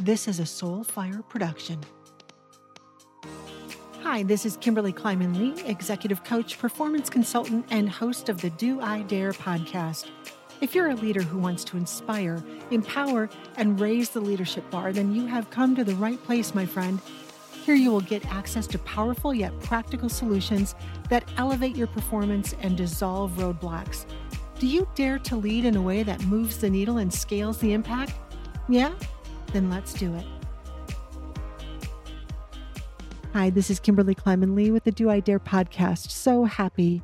This is a Soulfire production. Hi, this is Kimberly Kleiman Lee, executive coach, performance consultant, and host of the Do I Dare podcast. If you're a leader who wants to inspire, empower, and raise the leadership bar, then you have come to the right place, my friend. Here you will get access to powerful yet practical solutions that elevate your performance and dissolve roadblocks. Do you dare to lead in a way that moves the needle and scales the impact? Yeah? Then let's do it. Hi, this is Kimberly Kleiman Lee with the Do I Dare podcast. So happy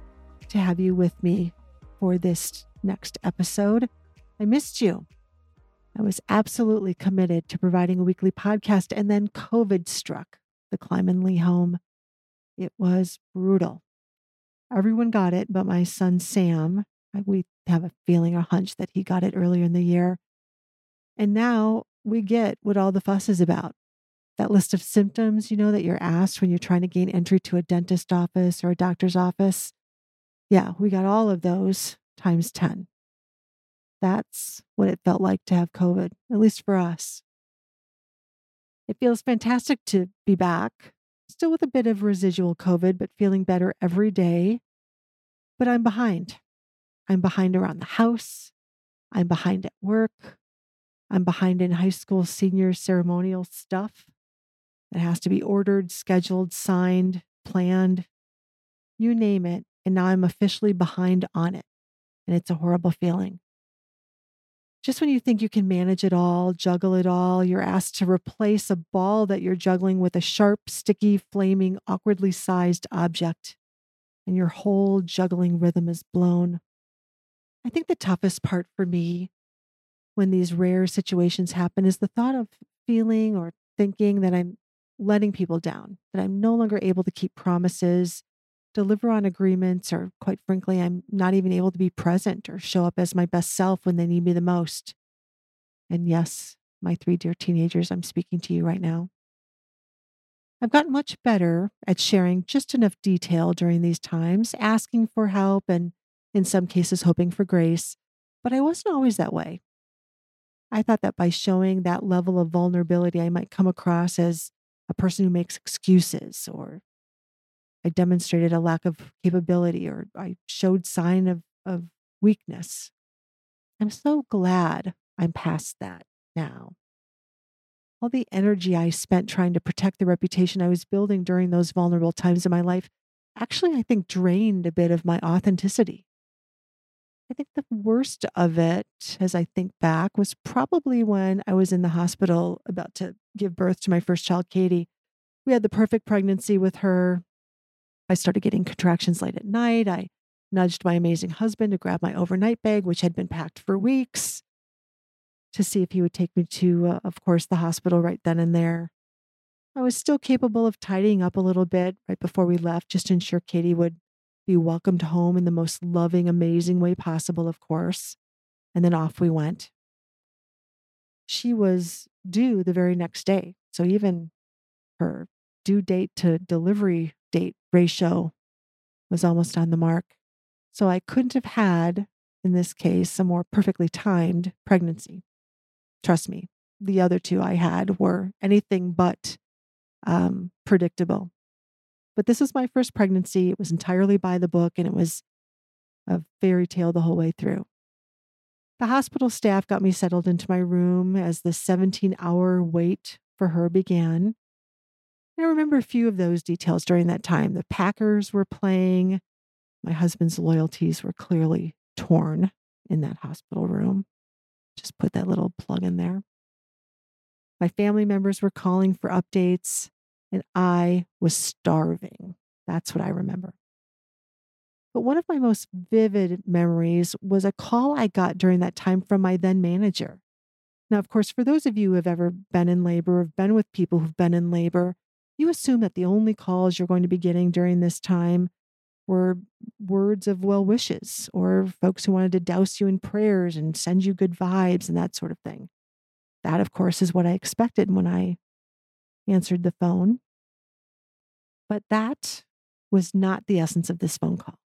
to have you with me for this next episode. I missed you. I was absolutely committed to providing a weekly podcast, and then COVID struck the Kleiman Lee home. It was brutal. Everyone got it, but my son Sam. We have a feeling or hunch that he got it earlier in the year. And now we get what all the fuss is about. That list of symptoms, you know, that you're asked when you're trying to gain entry to a dentist office or a doctor's office. Yeah, we got all of those times 10. That's what it felt like to have COVID, at least for us. It feels fantastic to be back, still with a bit of residual COVID, but feeling better every day. But I'm behind. I'm behind around the house. I'm behind at work. I'm behind in high school senior ceremonial stuff that has to be ordered, scheduled, signed, planned, you name it. And now I'm officially behind on it. And it's a horrible feeling just when you think you can manage it all, juggle it all, you're asked to replace a ball that you're juggling with a sharp, sticky, flaming, awkwardly sized object, and your whole juggling rhythm is blown. I think the toughest part for me when these rare situations happen is the thought of feeling or thinking that I'm letting people down, that I'm no longer able to keep promises, deliver on agreements, or quite frankly, I'm not even able to be present or show up as my best self when they need me the most. And yes, my three dear teenagers, I'm speaking to you right now. I've gotten much better at sharing just enough detail during these times, asking for help and, in some cases, hoping for grace, but I wasn't always that way. I thought that by showing that level of vulnerability, I might come across as a person who makes excuses or I demonstrated a lack of capability or I showed sign of, of weakness. I'm so glad I'm past that now. All the energy I spent trying to protect the reputation I was building during those vulnerable times in my life actually, I think, drained a bit of my authenticity. I think the worst of it, as I think back, was probably when I was in the hospital about to give birth to my first child, Katie. We had the perfect pregnancy with her. I started getting contractions late at night. I nudged my amazing husband to grab my overnight bag, which had been packed for weeks, to see if he would take me to, uh, of course, the hospital right then and there. I was still capable of tidying up a little bit right before we left, just to ensure Katie would be welcomed home in the most loving, amazing way possible, of course. And then off we went. She was due the very next day. So even her due date to delivery date ratio was almost on the mark. So I couldn't have had, in this case, a more perfectly timed pregnancy. Trust me, the other two I had were anything but um, predictable. But this was my first pregnancy. It was entirely by the book and it was a fairy tale the whole way through. The hospital staff got me settled into my room as the 17 hour wait for her began. I remember a few of those details during that time. The Packers were playing. My husband's loyalties were clearly torn in that hospital room. Just put that little plug in there. My family members were calling for updates, and I was starving. That's what I remember. But one of my most vivid memories was a call I got during that time from my then manager. Now, of course, for those of you who have ever been in labor or have been with people who've been in labor, you assume that the only calls you're going to be getting during this time were words of well wishes or folks who wanted to douse you in prayers and send you good vibes and that sort of thing. That, of course, is what I expected when I answered the phone. But that was not the essence of this phone call.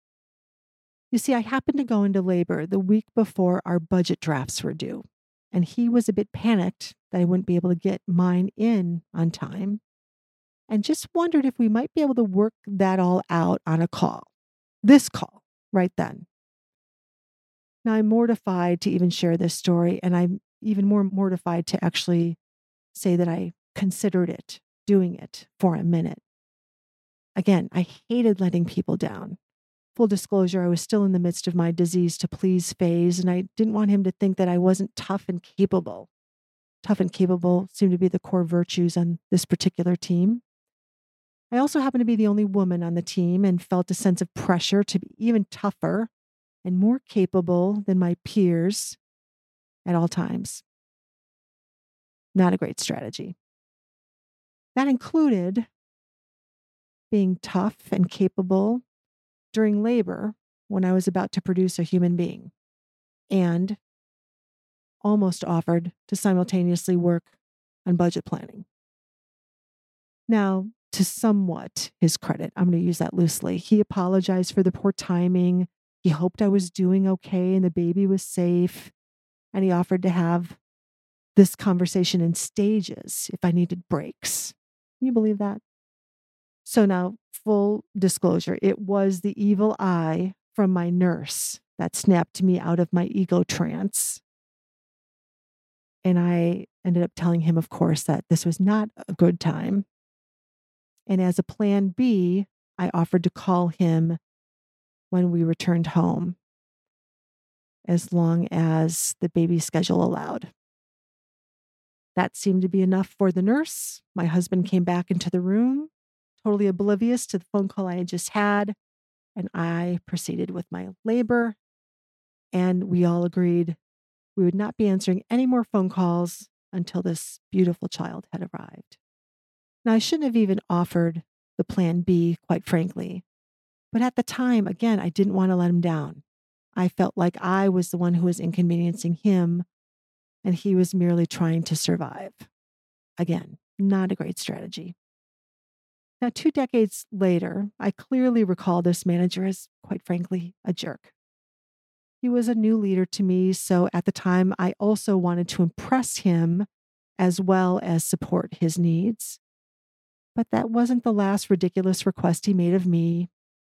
You see, I happened to go into labor the week before our budget drafts were due. and he was a bit panicked that I wouldn't be able to get mine in on time and just wondered if we might be able to work that all out on a call. This call right then. Now, I'm mortified to even share this story, and I'm even more mortified to actually say that I considered it, doing it for a minute. Again, I hated letting people down. Full disclosure, I was still in the midst of my disease to please phase, and I didn't want him to think that I wasn't tough and capable. Tough and capable seemed to be the core virtues on this particular team. I also happened to be the only woman on the team and felt a sense of pressure to be even tougher and more capable than my peers at all times. Not a great strategy. That included being tough and capable during labor when I was about to produce a human being, and almost offered to simultaneously work on budget planning. Now, to somewhat his credit, I'm going to use that loosely, he apologized for the poor timing. He hoped I was doing okay and the baby was safe. And he offered to have this conversation in stages if I needed breaks. Can you believe that? So now, full disclosure, it was the evil eye from my nurse that snapped me out of my ego trance. And I ended up telling him, of course, that this was not a good time. And as a plan B, I offered to call him when we returned home, as long as the baby schedule allowed. That seemed to be enough for the nurse. My husband came back into the room, totally oblivious to the phone call I had just had, and I proceeded with my labor. And we all agreed we would not be answering any more phone calls until this beautiful child had arrived. Now, I shouldn't have even offered the plan B, quite frankly. But at the time, again, I didn't want to let him down. I felt like I was the one who was inconveniencing him, and he was merely trying to survive. Again, not a great strategy. Now, two decades later, I clearly recall this manager as, quite frankly, a jerk. He was a new leader to me, so at the time, I also wanted to impress him as well as support his needs. But that wasn't the last ridiculous request he made of me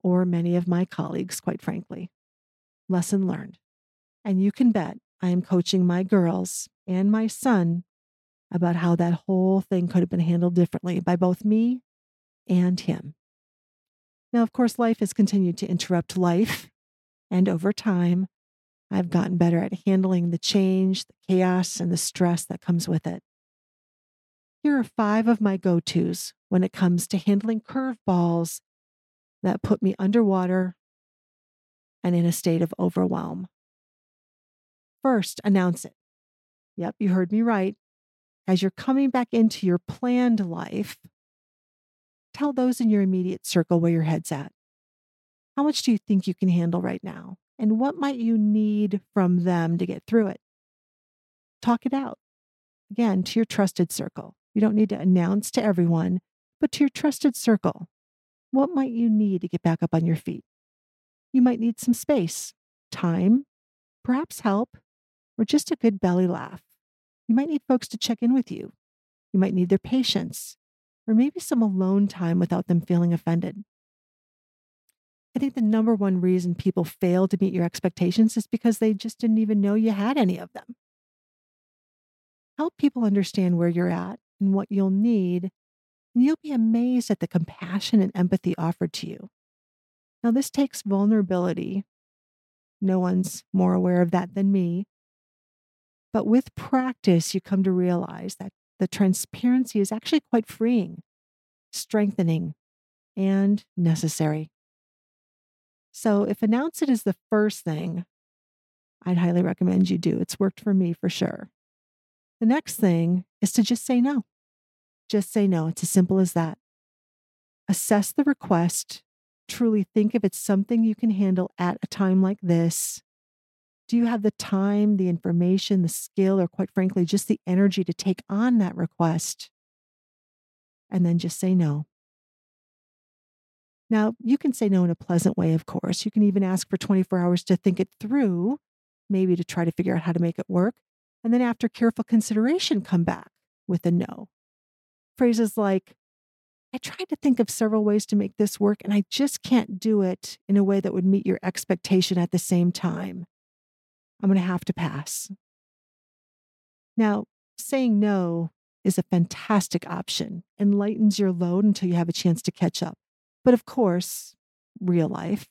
or many of my colleagues, quite frankly. Lesson learned. And you can bet I am coaching my girls and my son about how that whole thing could have been handled differently by both me and him. Now, of course, life has continued to interrupt life, and over time, I've gotten better at handling the change, the chaos, and the stress that comes with it. Here are five of my go tos when it comes to handling curveballs that put me underwater and in a state of overwhelm. First, announce it. Yep, you heard me right. As you're coming back into your planned life, tell those in your immediate circle where your head's at. How much do you think you can handle right now? And what might you need from them to get through it? Talk it out. Again, to your trusted circle. You don't need to announce to everyone, but to your trusted circle. What might you need to get back up on your feet? You might need some space, time, perhaps help, or just a good belly laugh. You might need folks to check in with you. You might need their patience, or maybe some alone time without them feeling offended. I think the number one reason people fail to meet your expectations is because they just didn't even know you had any of them. Help people understand where you're at and what you'll need, and you'll be amazed at the compassion and empathy offered to you. Now, this takes vulnerability. No one's more aware of that than me. But with practice, you come to realize that the transparency is actually quite freeing, strengthening, and necessary. So, if announce it is the first thing, I'd highly recommend you do. It's worked for me for sure. The next thing is to just say no. Just say no. It's as simple as that. Assess the request. Truly think if it's something you can handle at a time like this. Do you have the time, the information, the skill, or quite frankly, just the energy to take on that request? And then just say no. Now, you can say no in a pleasant way, of course. You can even ask for 24 hours to think it through, maybe to try to figure out how to make it work. And then after careful consideration, come back with a no. Phrases like, I tried to think of several ways to make this work, and I just can't do it in a way that would meet your expectation at the same time. I'm going to have to pass. Now, saying no is a fantastic option and lightens your load until you have a chance to catch up. But of course, real life,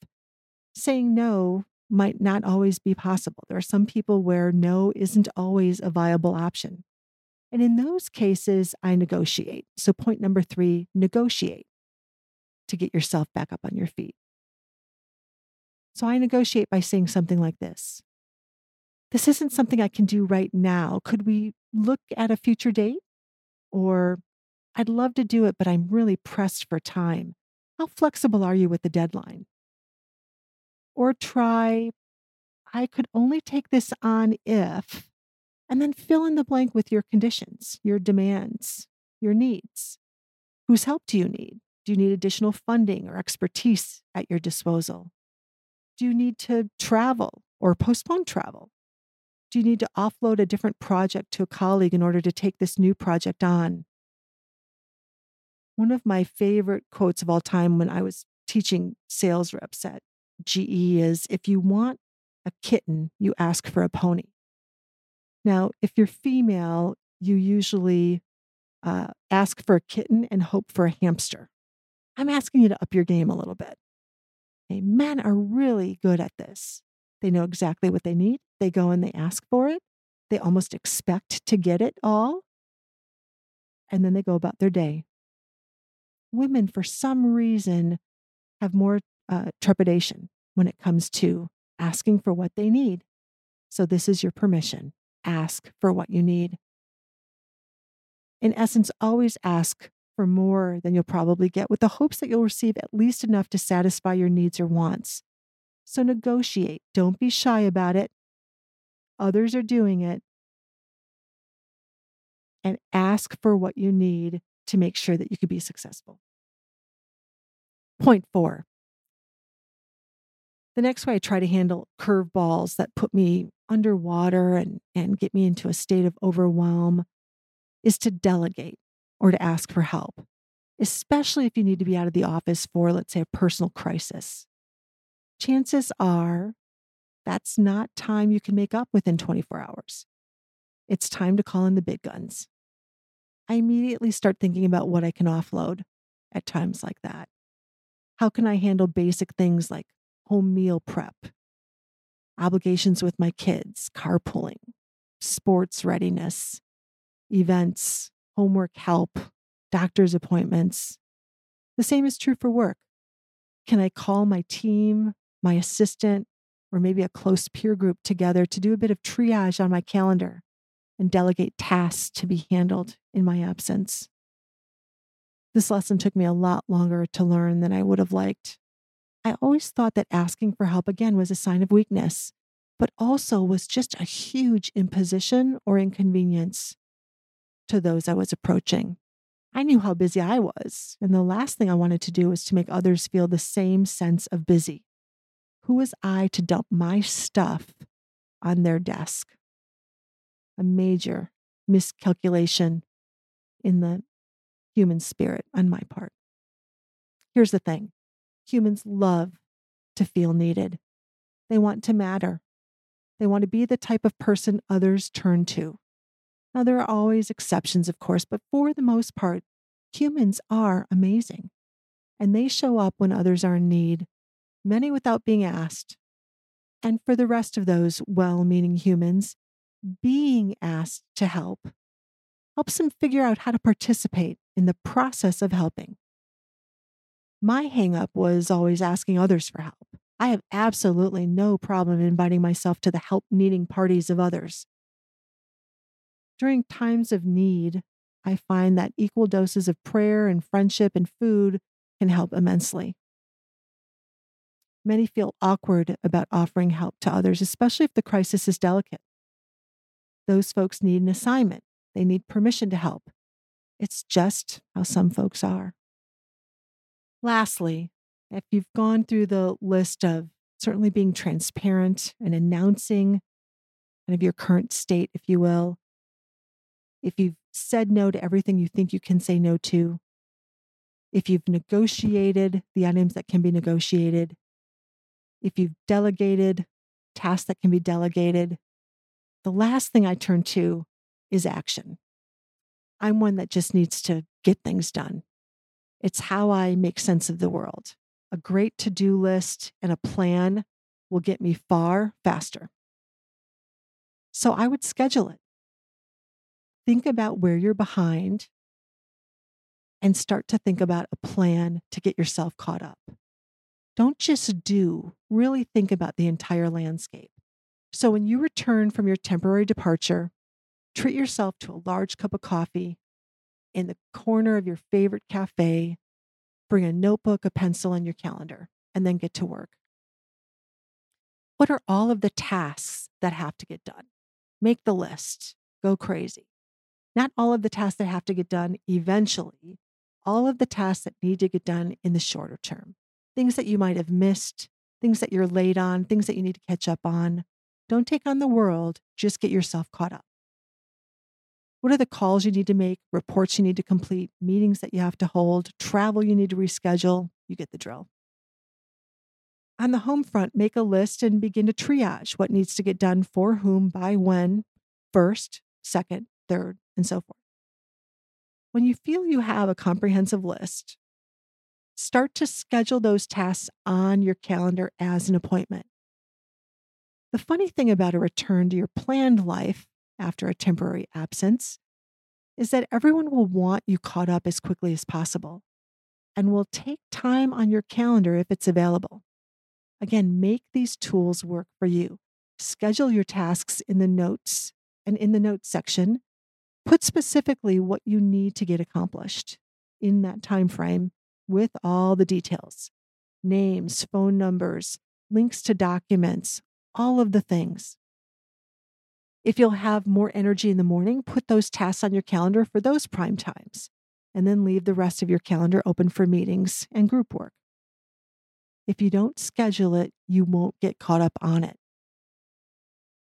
saying no might not always be possible. There are some people where no isn't always a viable option. And in those cases, I negotiate. So, point number three negotiate to get yourself back up on your feet. So, I negotiate by saying something like this This isn't something I can do right now. Could we look at a future date? Or, I'd love to do it, but I'm really pressed for time. How flexible are you with the deadline? Or try, I could only take this on if, and then fill in the blank with your conditions, your demands, your needs. Whose help do you need? Do you need additional funding or expertise at your disposal? Do you need to travel or postpone travel? You need to offload a different project to a colleague in order to take this new project on? One of my favorite quotes of all time when I was teaching sales reps at GE is if you want a kitten, you ask for a pony. Now, if you're female, you usually uh, ask for a kitten and hope for a hamster. I'm asking you to up your game a little bit. Okay, men are really good at this. They know exactly what they need. They go and they ask for it. They almost expect to get it all. And then they go about their day. Women, for some reason, have more uh, trepidation when it comes to asking for what they need. So, this is your permission. Ask for what you need. In essence, always ask for more than you'll probably get with the hopes that you'll receive at least enough to satisfy your needs or wants. So, negotiate. Don't be shy about it. Others are doing it. And ask for what you need to make sure that you can be successful. Point four the next way I try to handle curveballs that put me underwater and, and get me into a state of overwhelm is to delegate or to ask for help, especially if you need to be out of the office for, let's say, a personal crisis. Chances are that's not time you can make up within 24 hours. It's time to call in the big guns. I immediately start thinking about what I can offload at times like that. How can I handle basic things like home meal prep, obligations with my kids, carpooling, sports readiness, events, homework help, doctor's appointments. The same is true for work. Can I call my team, my assistant, or maybe a close peer group together to do a bit of triage on my calendar and delegate tasks to be handled in my absence? This lesson took me a lot longer to learn than I would have liked. I always thought that asking for help again was a sign of weakness, but also was just a huge imposition or inconvenience to those I was approaching. I knew how busy I was, and the last thing I wanted to do was to make others feel the same sense of busy. Who was I to dump my stuff on their desk? A major miscalculation in the human spirit on my part. Here's the thing Humans love to feel needed. They want to matter. They want to be the type of person others turn to. Now, there are always exceptions, of course, but for the most part, humans are amazing. And they show up when others are in need, many without being asked. And for the rest of those well meaning humans, being asked to help helps them figure out how to participate in the process of helping. My hangup was always asking others for help. I have absolutely no problem inviting myself to the help needing parties of others. During times of need, I find that equal doses of prayer and friendship and food can help immensely. Many feel awkward about offering help to others, especially if the crisis is delicate. Those folks need an assignment, they need permission to help. It's just how some folks are. Lastly, if you've gone through the list of certainly being transparent and announcing kind of your current state, if you will. If you've said no to everything you think you can say no to, if you've negotiated the items that can be negotiated, if you've delegated tasks that can be delegated, the last thing I turn to is action. I'm one that just needs to get things done. It's how I make sense of the world. A great to do list and a plan will get me far faster. So I would schedule it. Think about where you're behind and start to think about a plan to get yourself caught up. Don't just do, really think about the entire landscape. So when you return from your temporary departure, treat yourself to a large cup of coffee in the corner of your favorite cafe. Bring a notebook, a pencil, and your calendar, and then get to work. What are all of the tasks that have to get done? Make the list. Go crazy. Not all of the tasks that have to get done eventually, all of the tasks that need to get done in the shorter term. Things that you might have missed, things that you're late on, things that you need to catch up on. Don't take on the world, just get yourself caught up. What are the calls you need to make, reports you need to complete, meetings that you have to hold, travel you need to reschedule? You get the drill. On the home front, make a list and begin to triage what needs to get done for whom, by when, first, second, third, and so forth. When you feel you have a comprehensive list, start to schedule those tasks on your calendar as an appointment. The funny thing about a return to your planned life after a temporary absence is that everyone will want you caught up as quickly as possible and will take time on your calendar if it's available. Again, make these tools work for you. Schedule your tasks in the notes and in the notes section, put specifically what you need to get accomplished in that time frame with all the details. Names, phone numbers, links to documents, all of the things. If you'll have more energy in the morning, put those tasks on your calendar for those prime times, and then leave the rest of your calendar open for meetings and group work. If you don't schedule it, you won't get caught up on it.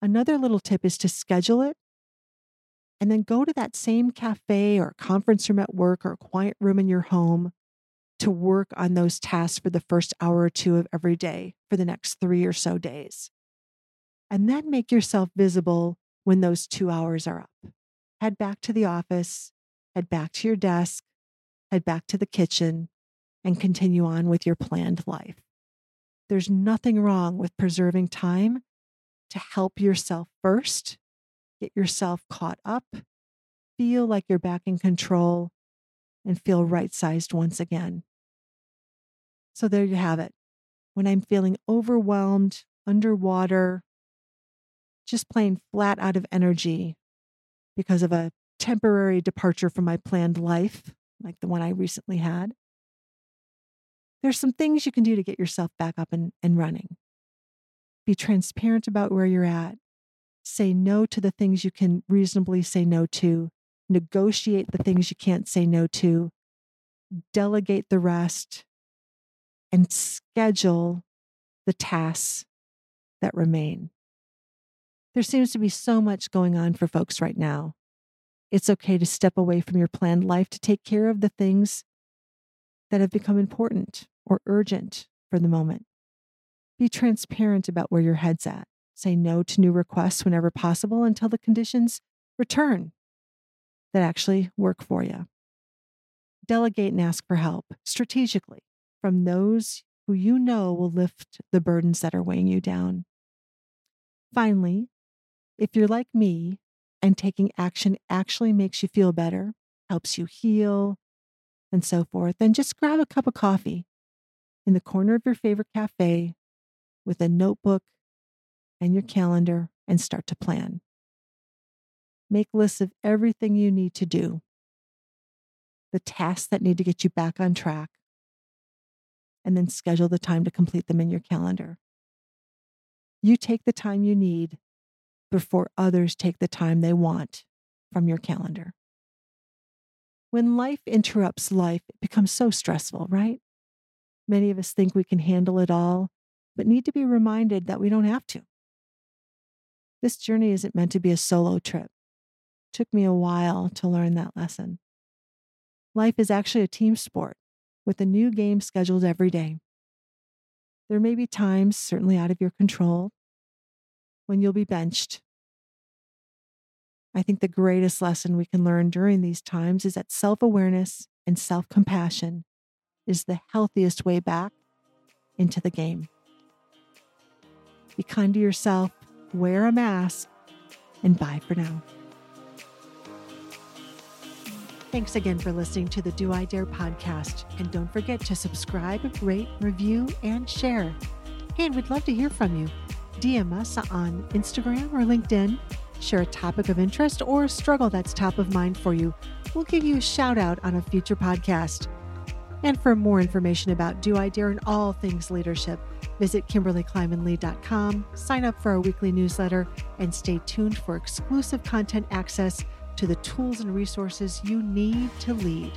Another little tip is to schedule it and then go to that same cafe or conference room at work or quiet room in your home to work on those tasks for the first hour or two of every day for the next three or so days. And then make yourself visible when those two hours are up. Head back to the office, head back to your desk, head back to the kitchen, and continue on with your planned life. There's nothing wrong with preserving time to help yourself first, get yourself caught up, feel like you're back in control, and feel right sized once again. So there you have it. When I'm feeling overwhelmed, underwater, just plain flat out of energy because of a temporary departure from my planned life, like the one I recently had, there's some things you can do to get yourself back up and, and running. Be transparent about where you're at. Say no to the things you can reasonably say no to. Negotiate the things you can't say no to. Delegate the rest and schedule the tasks that remain. There seems to be so much going on for folks right now. It's okay to step away from your planned life to take care of the things that have become important or urgent for the moment. Be transparent about where your head's at. Say no to new requests whenever possible until the conditions return that actually work for you. Delegate and ask for help strategically from those who you know will lift the burdens that are weighing you down. Finally, if you're like me and taking action actually makes you feel better, helps you heal, and so forth, then just grab a cup of coffee in the corner of your favorite cafe with a notebook and your calendar and start to plan. Make lists of everything you need to do, the tasks that need to get you back on track, and then schedule the time to complete them in your calendar. You take the time you need before others take the time they want from your calendar. When life interrupts life, it becomes so stressful, right? Many of us think we can handle it all, but need to be reminded that we don't have to. This journey isn't meant to be a solo trip. Took me a while to learn that lesson. Life is actually a team sport with a new game scheduled every day. There may be times, certainly out of your control, when you'll be benched. I think the greatest lesson we can learn during these times is that self awareness and self compassion is the healthiest way back into the game. Be kind to yourself, wear a mask, and bye for now. Thanks again for listening to the Do I Dare podcast. And don't forget to subscribe, rate, review, and share. And we'd love to hear from you. DM us on Instagram or LinkedIn. Share a topic of interest or a struggle that's top of mind for you. We'll give you a shout out on a future podcast. And for more information about Do I Dare and all things leadership, visit KimberlyKleimanLee.com, sign up for our weekly newsletter, and stay tuned for exclusive content access to the tools and resources you need to lead.